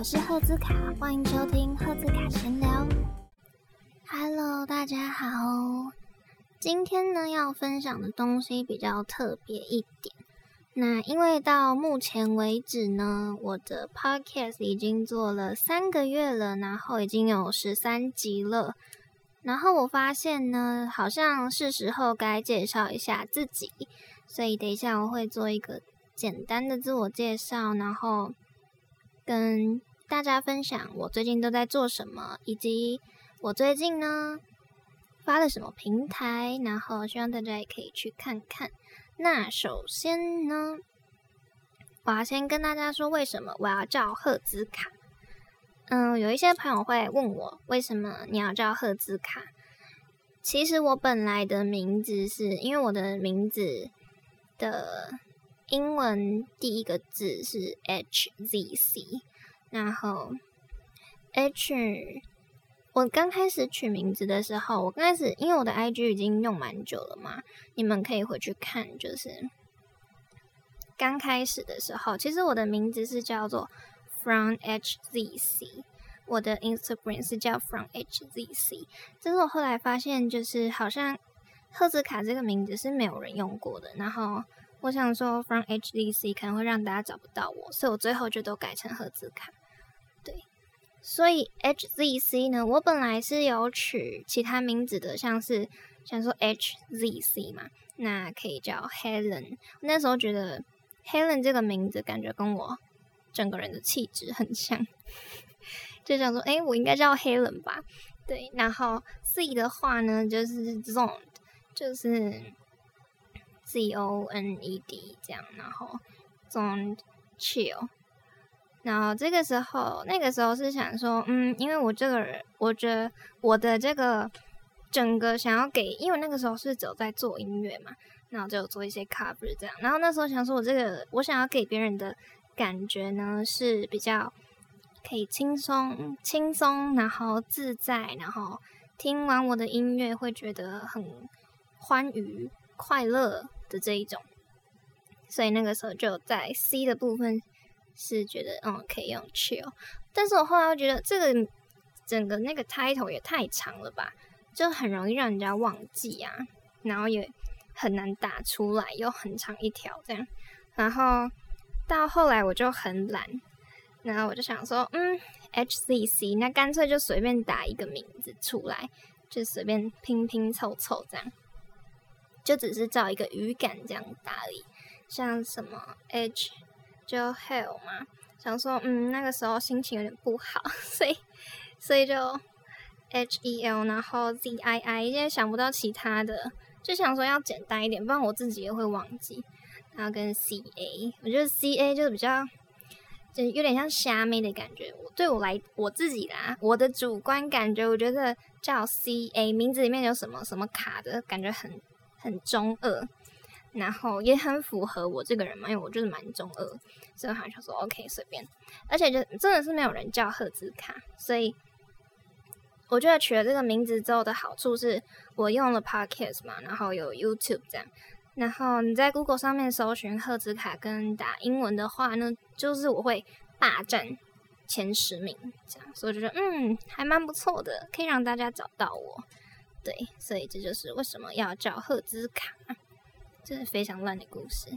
我是赫兹卡，欢迎收听赫兹卡闲聊。Hello，大家好。今天呢要分享的东西比较特别一点。那因为到目前为止呢，我的 Podcast 已经做了三个月了，然后已经有十三集了。然后我发现呢，好像是时候该介绍一下自己，所以等一下我会做一个简单的自我介绍，然后跟大家分享我最近都在做什么，以及我最近呢发了什么平台，然后希望大家也可以去看看。那首先呢，我要先跟大家说为什么我要叫赫兹卡。嗯，有一些朋友会问我，为什么你要叫赫兹卡？其实我本来的名字是因为我的名字的英文第一个字是 H Z C，然后 H，我刚开始取名字的时候，我刚开始因为我的 I G 已经用蛮久了嘛，你们可以回去看，就是刚开始的时候，其实我的名字是叫做。From HZC，我的 Instagram 是叫 From HZC。但是我后来发现，就是好像赫兹卡这个名字是没有人用过的。然后我想说，From HZC 可能会让大家找不到我，所以我最后就都改成赫兹卡。对，所以 HZC 呢，我本来是有取其他名字的，像是想说 HZC 嘛，那可以叫 Helen。那时候觉得 Helen 这个名字感觉跟我。整个人的气质很像，就想说，哎，我应该叫黑人吧？对，然后 Z 的话呢，就是 Zoned，就是 Z O N E D 这样，然后 Zone Chill。然后这个时候，那个时候是想说，嗯，因为我这个人，我觉得我的这个整个想要给，因为那个时候是只有在做音乐嘛，然后就做一些 cover 这样。然后那时候想说，我这个我想要给别人的。感觉呢是比较可以轻松、轻松，然后自在，然后听完我的音乐会觉得很欢愉、快乐的这一种。所以那个时候就在 C 的部分是觉得嗯可以用 chill，但是我后来又觉得这个整个那个 title 也太长了吧，就很容易让人家忘记啊，然后也很难打出来，又很长一条这样，然后。到后来我就很懒，然后我就想说，嗯，HCC，那干脆就随便打一个名字出来，就随便拼拼凑凑这样，就只是照一个语感这样打而已。像什么 H 就 Hell 嘛，想说，嗯，那个时候心情有点不好，所以所以就 HEL，然后 ZII，现在想不到其他的，就想说要简单一点，不然我自己也会忘记。然后跟 C A，我觉得 C A 就是比较，就有点像虾妹的感觉。我对我来，我自己啦，我的主观感觉，我觉得叫 C A 名字里面有什么什么卡的感觉很很中二，然后也很符合我这个人嘛，因为我就是蛮中二，所以好像说 OK 随便。而且就真的是没有人叫赫兹卡，所以我觉得取了这个名字之后的好处是，我用了 Podcast 嘛，然后有 YouTube 这样。然后你在 Google 上面搜寻赫兹卡跟打英文的话呢，就是我会霸占前十名，这样，所以我觉得嗯还蛮不错的，可以让大家找到我。对，所以这就是为什么要叫赫兹卡，这是非常烂的故事。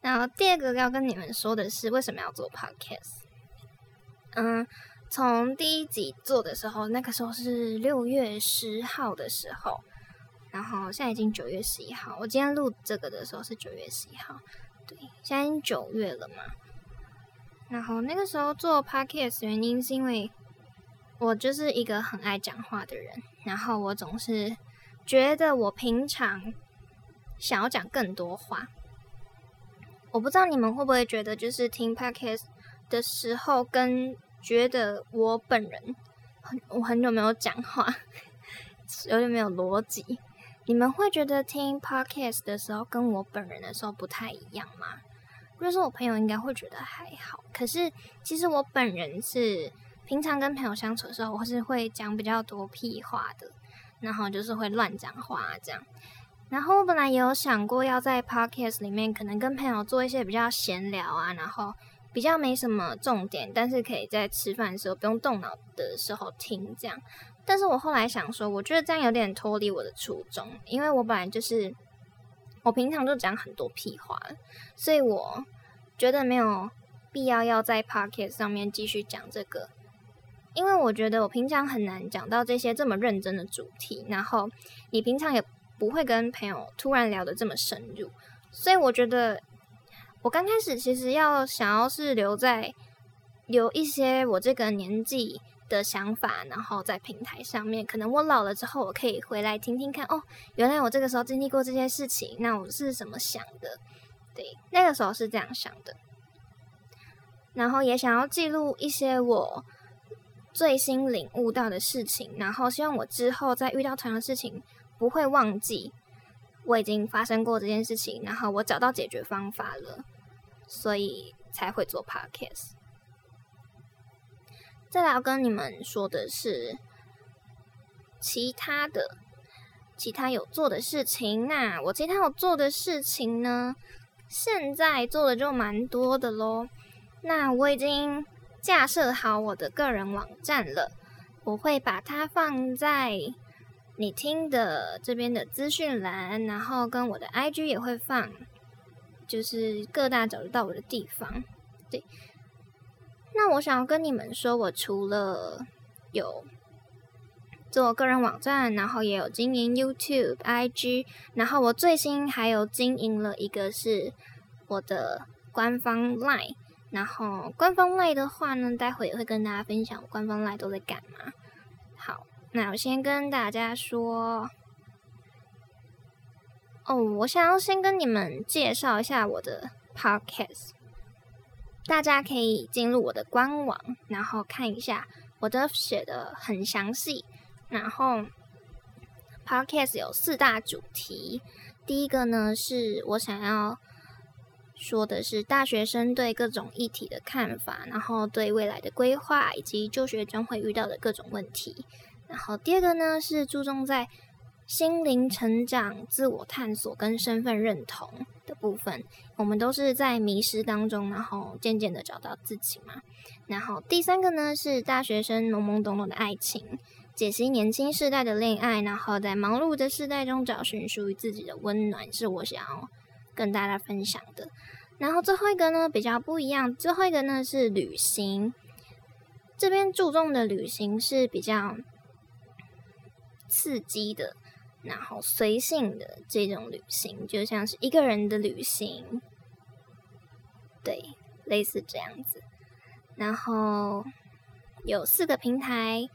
然后第二个要跟你们说的是，为什么要做 Podcast？嗯，从第一集做的时候，那个时候是六月十号的时候。然后现在已经九月十一号，我今天录这个的时候是九月十一号，对，现在已经九月了嘛。然后那个时候做 podcast 原因是因为我就是一个很爱讲话的人，然后我总是觉得我平常想要讲更多话。我不知道你们会不会觉得，就是听 podcast 的时候，跟觉得我本人很我很久没有讲话，有点没有逻辑。你们会觉得听 podcast 的时候跟我本人的时候不太一样吗？如果说我朋友应该会觉得还好，可是其实我本人是平常跟朋友相处的时候，我是会讲比较多屁话的，然后就是会乱讲话这样。然后我本来也有想过要在 podcast 里面可能跟朋友做一些比较闲聊啊，然后比较没什么重点，但是可以在吃饭的时候不用动脑的时候听这样。但是我后来想说，我觉得这样有点脱离我的初衷，因为我本来就是我平常就讲很多屁话，所以我觉得没有必要要在 Pocket 上面继续讲这个，因为我觉得我平常很难讲到这些这么认真的主题，然后你平常也不会跟朋友突然聊得这么深入，所以我觉得我刚开始其实要想要是留在留一些我这个年纪。的想法，然后在平台上面，可能我老了之后，我可以回来听听看。哦，原来我这个时候经历过这些事情，那我是怎么想的？对，那个时候是这样想的。然后也想要记录一些我最新领悟到的事情，然后希望我之后再遇到同样的事情，不会忘记我已经发生过这件事情，然后我找到解决方法了，所以才会做 podcast。再来要跟你们说的是其他的，其他有做的事情。那我其他有做的事情呢，现在做的就蛮多的咯。那我已经架设好我的个人网站了，我会把它放在你听的这边的资讯栏，然后跟我的 IG 也会放，就是各大找得到我的地方。对。那我想要跟你们说，我除了有做个人网站，然后也有经营 YouTube、IG，然后我最新还有经营了一个是我的官方 Line，然后官方类的话呢，待会也会跟大家分享官方类都在干嘛。好，那我先跟大家说，哦，我想要先跟你们介绍一下我的 Podcast。大家可以进入我的官网，然后看一下我的写的很详细。然后，Podcast 有四大主题。第一个呢，是我想要说的是大学生对各种议题的看法，然后对未来的规划以及就学中会遇到的各种问题。然后第二个呢，是注重在心灵成长、自我探索跟身份认同的部分，我们都是在迷失当中，然后渐渐的找到自己嘛。然后第三个呢是大学生懵懵懂懂的爱情，解析年轻世代的恋爱，然后在忙碌的世代中找寻属于自己的温暖，是我想要跟大家分享的。然后最后一个呢比较不一样，最后一个呢是旅行，这边注重的旅行是比较刺激的。然后随性的这种旅行，就像是一个人的旅行，对，类似这样子。然后有四个平台，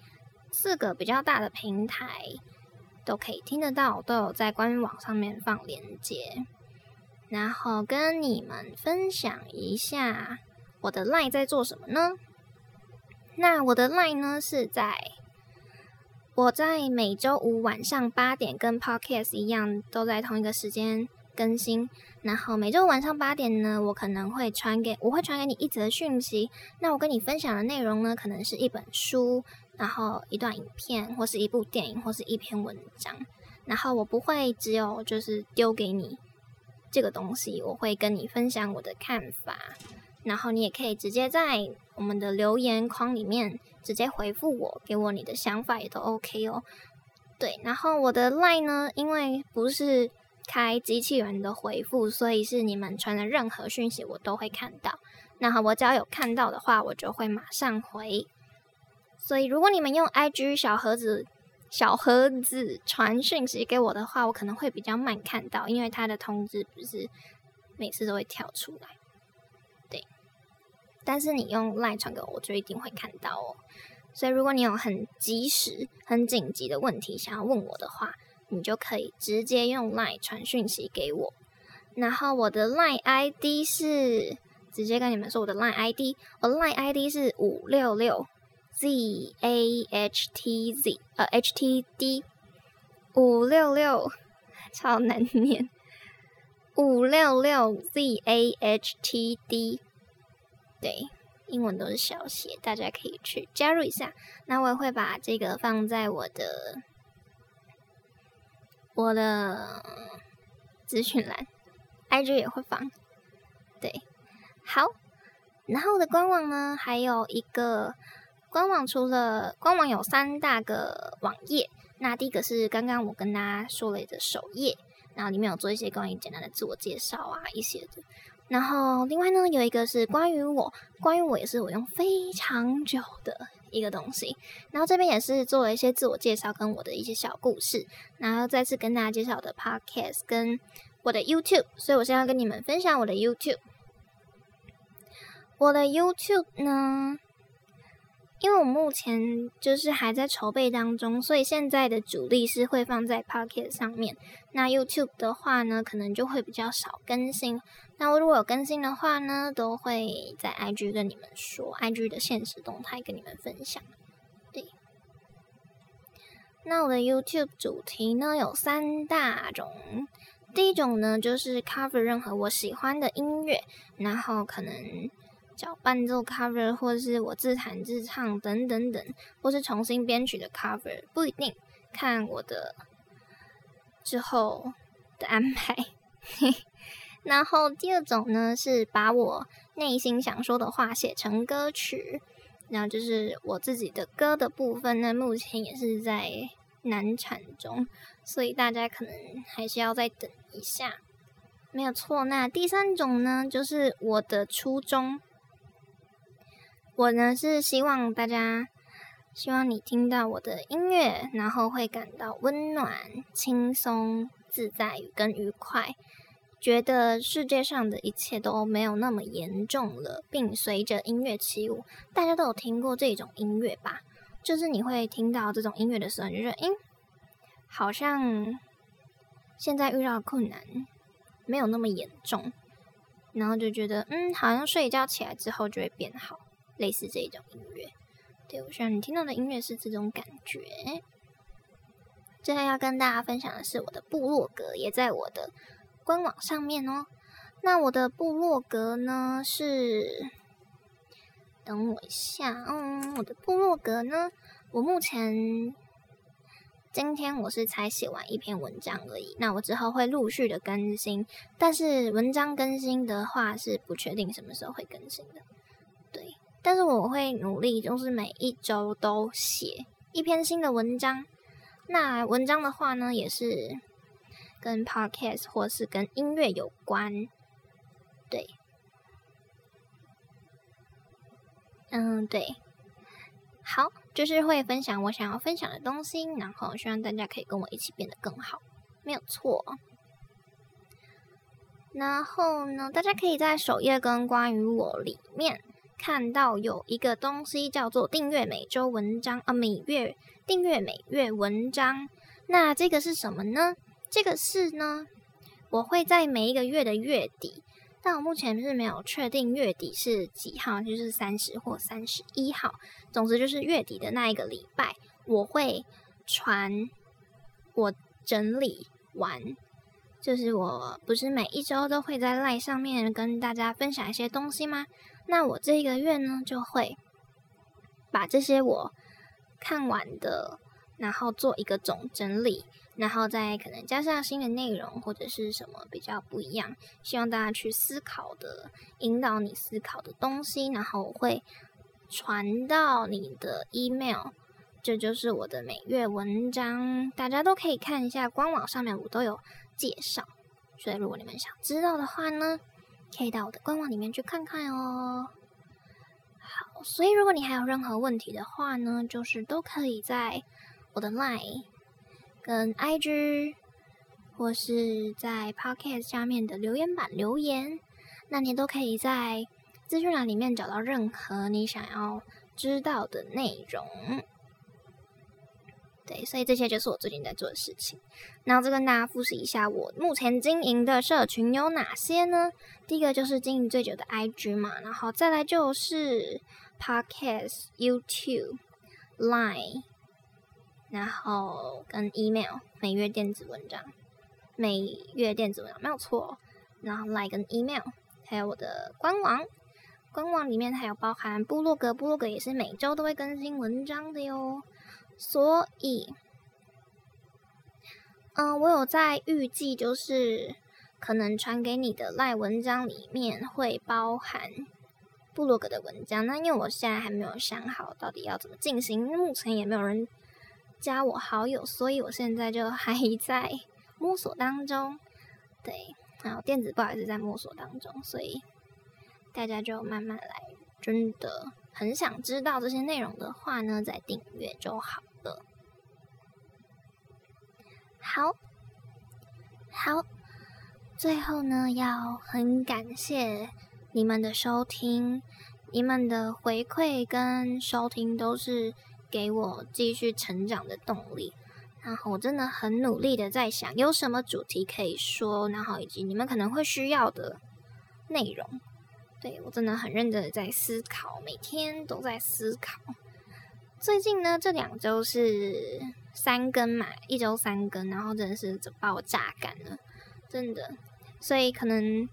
四个比较大的平台都可以听得到，都有在官网上面放链接。然后跟你们分享一下我的 line 在做什么呢？那我的 line 呢是在。我在每周五晚上八点跟 Podcast 一样，都在同一个时间更新。然后每周晚上八点呢，我可能会传给我会传给你一则讯息。那我跟你分享的内容呢，可能是一本书，然后一段影片，或是一部电影，或是一篇文章。然后我不会只有就是丢给你这个东西，我会跟你分享我的看法。然后你也可以直接在我们的留言框里面直接回复我，给我你的想法也都 OK 哦。对，然后我的 line 呢，因为不是开机器人的回复，所以是你们传的任何讯息我都会看到。那我只要有看到的话，我就会马上回。所以如果你们用 IG 小盒子小盒子传讯息给我的话，我可能会比较慢看到，因为它的通知不是每次都会跳出来。对但是你用 LINE 传给我，我就一定会看到哦。所以如果你有很及时、很紧急的问题想要问我的话，你就可以直接用 LINE 传讯息给我。然后我的 LINE ID 是直接跟你们说，我的 LINE ID，我的 LINE ID 是五六六 Z A H T Z 呃 H T D 五六六超难念五六六 Z A H T D。对，英文都是小写，大家可以去加入一下。那我也会把这个放在我的我的资讯栏，IG 也会放。对，好，然后我的官网呢，还有一个官网，除了官网有三大个网页。那第一个是刚刚我跟大家说了的首页，然后里面有做一些关于简单的自我介绍啊一些的。然后另外呢，有一个是关于我，关于我也是我用非常久的一个东西。然后这边也是做了一些自我介绍跟我的一些小故事。然后再次跟大家介绍的 Podcast 跟我的 YouTube，所以我现在要跟你们分享我的 YouTube。我的 YouTube 呢，因为我目前就是还在筹备当中，所以现在的主力是会放在 Pocket 上面。那 YouTube 的话呢，可能就会比较少更新。那我如果有更新的话呢，都会在 IG 跟你们说，IG 的现实动态跟你们分享。对。那我的 YouTube 主题呢有三大种，第一种呢就是 cover 任何我喜欢的音乐，然后可能。找伴奏 cover，或者是我自弹自唱等等等，或是重新编曲的 cover，不一定看我的之后的安排。然后第二种呢，是把我内心想说的话写成歌曲，然后就是我自己的歌的部分呢，目前也是在难产中，所以大家可能还是要再等一下。没有错，那第三种呢，就是我的初衷。我呢是希望大家，希望你听到我的音乐，然后会感到温暖、轻松、自在跟愉快，觉得世界上的一切都没有那么严重了，并随着音乐起舞。大家都有听过这种音乐吧？就是你会听到这种音乐的时候，你就觉得，诶，好像现在遇到困难没有那么严重，然后就觉得，嗯，好像睡一觉起来之后就会变好。类似这种音乐，对我希望你听到的音乐是这种感觉。最后要跟大家分享的是我的部落格，也在我的官网上面哦。那我的部落格呢是，等我一下，嗯，我的部落格呢，我目前今天我是才写完一篇文章而已，那我之后会陆续的更新，但是文章更新的话是不确定什么时候会更新的，对。但是我会努力，就是每一周都写一篇新的文章。那文章的话呢，也是跟 podcast 或是跟音乐有关。对，嗯，对，好，就是会分享我想要分享的东西，然后希望大家可以跟我一起变得更好，没有错。然后呢，大家可以在首页跟关于我里面。看到有一个东西叫做订阅每周文章啊，每月订阅每月文章。那这个是什么呢？这个是呢，我会在每一个月的月底，但我目前是没有确定月底是几号，就是三十或三十一号。总之就是月底的那一个礼拜，我会传我整理完，就是我不是每一周都会在赖上面跟大家分享一些东西吗？那我这个月呢，就会把这些我看完的，然后做一个总整理，然后再可能加上新的内容或者是什么比较不一样，希望大家去思考的，引导你思考的东西，然后我会传到你的 email，这就是我的每月文章，大家都可以看一下官网上面我都有介绍，所以如果你们想知道的话呢。可以到我的官网里面去看看哦。好，所以如果你还有任何问题的话呢，就是都可以在我的 Line、跟 IG 或是在 Podcast 下面的留言板留言，那你都可以在资讯栏里面找到任何你想要知道的内容。对，所以这些就是我最近在做的事情。然后再跟大家复习一下，我目前经营的社群有哪些呢？第一个就是经营最久的 IG 嘛，然后再来就是 Podcast、YouTube、Line，然后跟 Email 每月电子文章，每月电子文章没有错。然后 Line 跟 Email，还有我的官网，官网里面还有包含部落格，部落格也是每周都会更新文章的哟。所以，嗯，我有在预计，就是可能传给你的赖文章里面会包含部落格的文章。那因为我现在还没有想好到底要怎么进行，目前也没有人加我好友，所以我现在就还在摸索当中。对，然后电子报也是在摸索当中，所以大家就慢慢来。真的很想知道这些内容的话呢，再订阅就好好，好，最后呢，要很感谢你们的收听，你们的回馈跟收听都是给我继续成长的动力。然后我真的很努力的在想，有什么主题可以说，然后以及你们可能会需要的内容。对我真的很认真的在思考，每天都在思考。最近呢，这两周是三更嘛，一周三更，然后真的是把我榨干了，真的。所以可能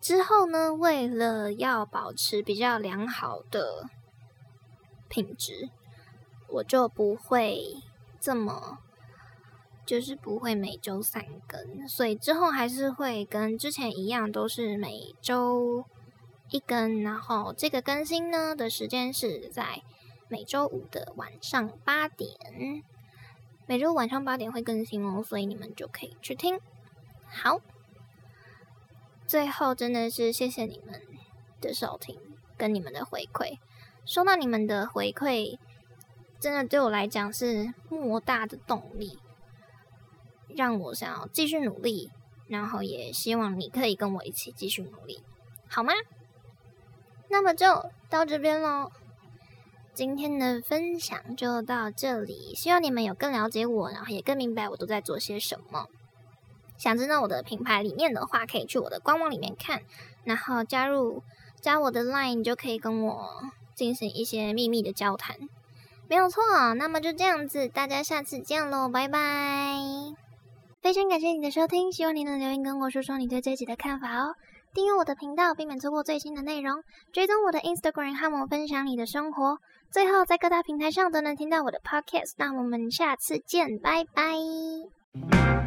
之后呢，为了要保持比较良好的品质，我就不会这么，就是不会每周三更。所以之后还是会跟之前一样，都是每周一更。然后这个更新呢的时间是在。每周五的晚上八点，每周晚上八点会更新哦，所以你们就可以去听。好，最后真的是谢谢你们的收听跟你们的回馈，收到你们的回馈，真的对我来讲是莫大的动力，让我想要继续努力，然后也希望你可以跟我一起继续努力，好吗？那么就到这边喽。今天的分享就到这里，希望你们有更了解我，然后也更明白我都在做些什么。想知道我的品牌理念的话，可以去我的官网里面看，然后加入加我的 Line，你就可以跟我进行一些秘密的交谈。没有错，那么就这样子，大家下次见喽，拜拜！非常感谢你的收听，希望你能留言跟我说说你对这集的看法哦。订阅我的频道，避免错过最新的内容。追踪我的 Instagram，和我分享你的生活。最后，在各大平台上都能听到我的 Podcast。那我们下次见，拜拜。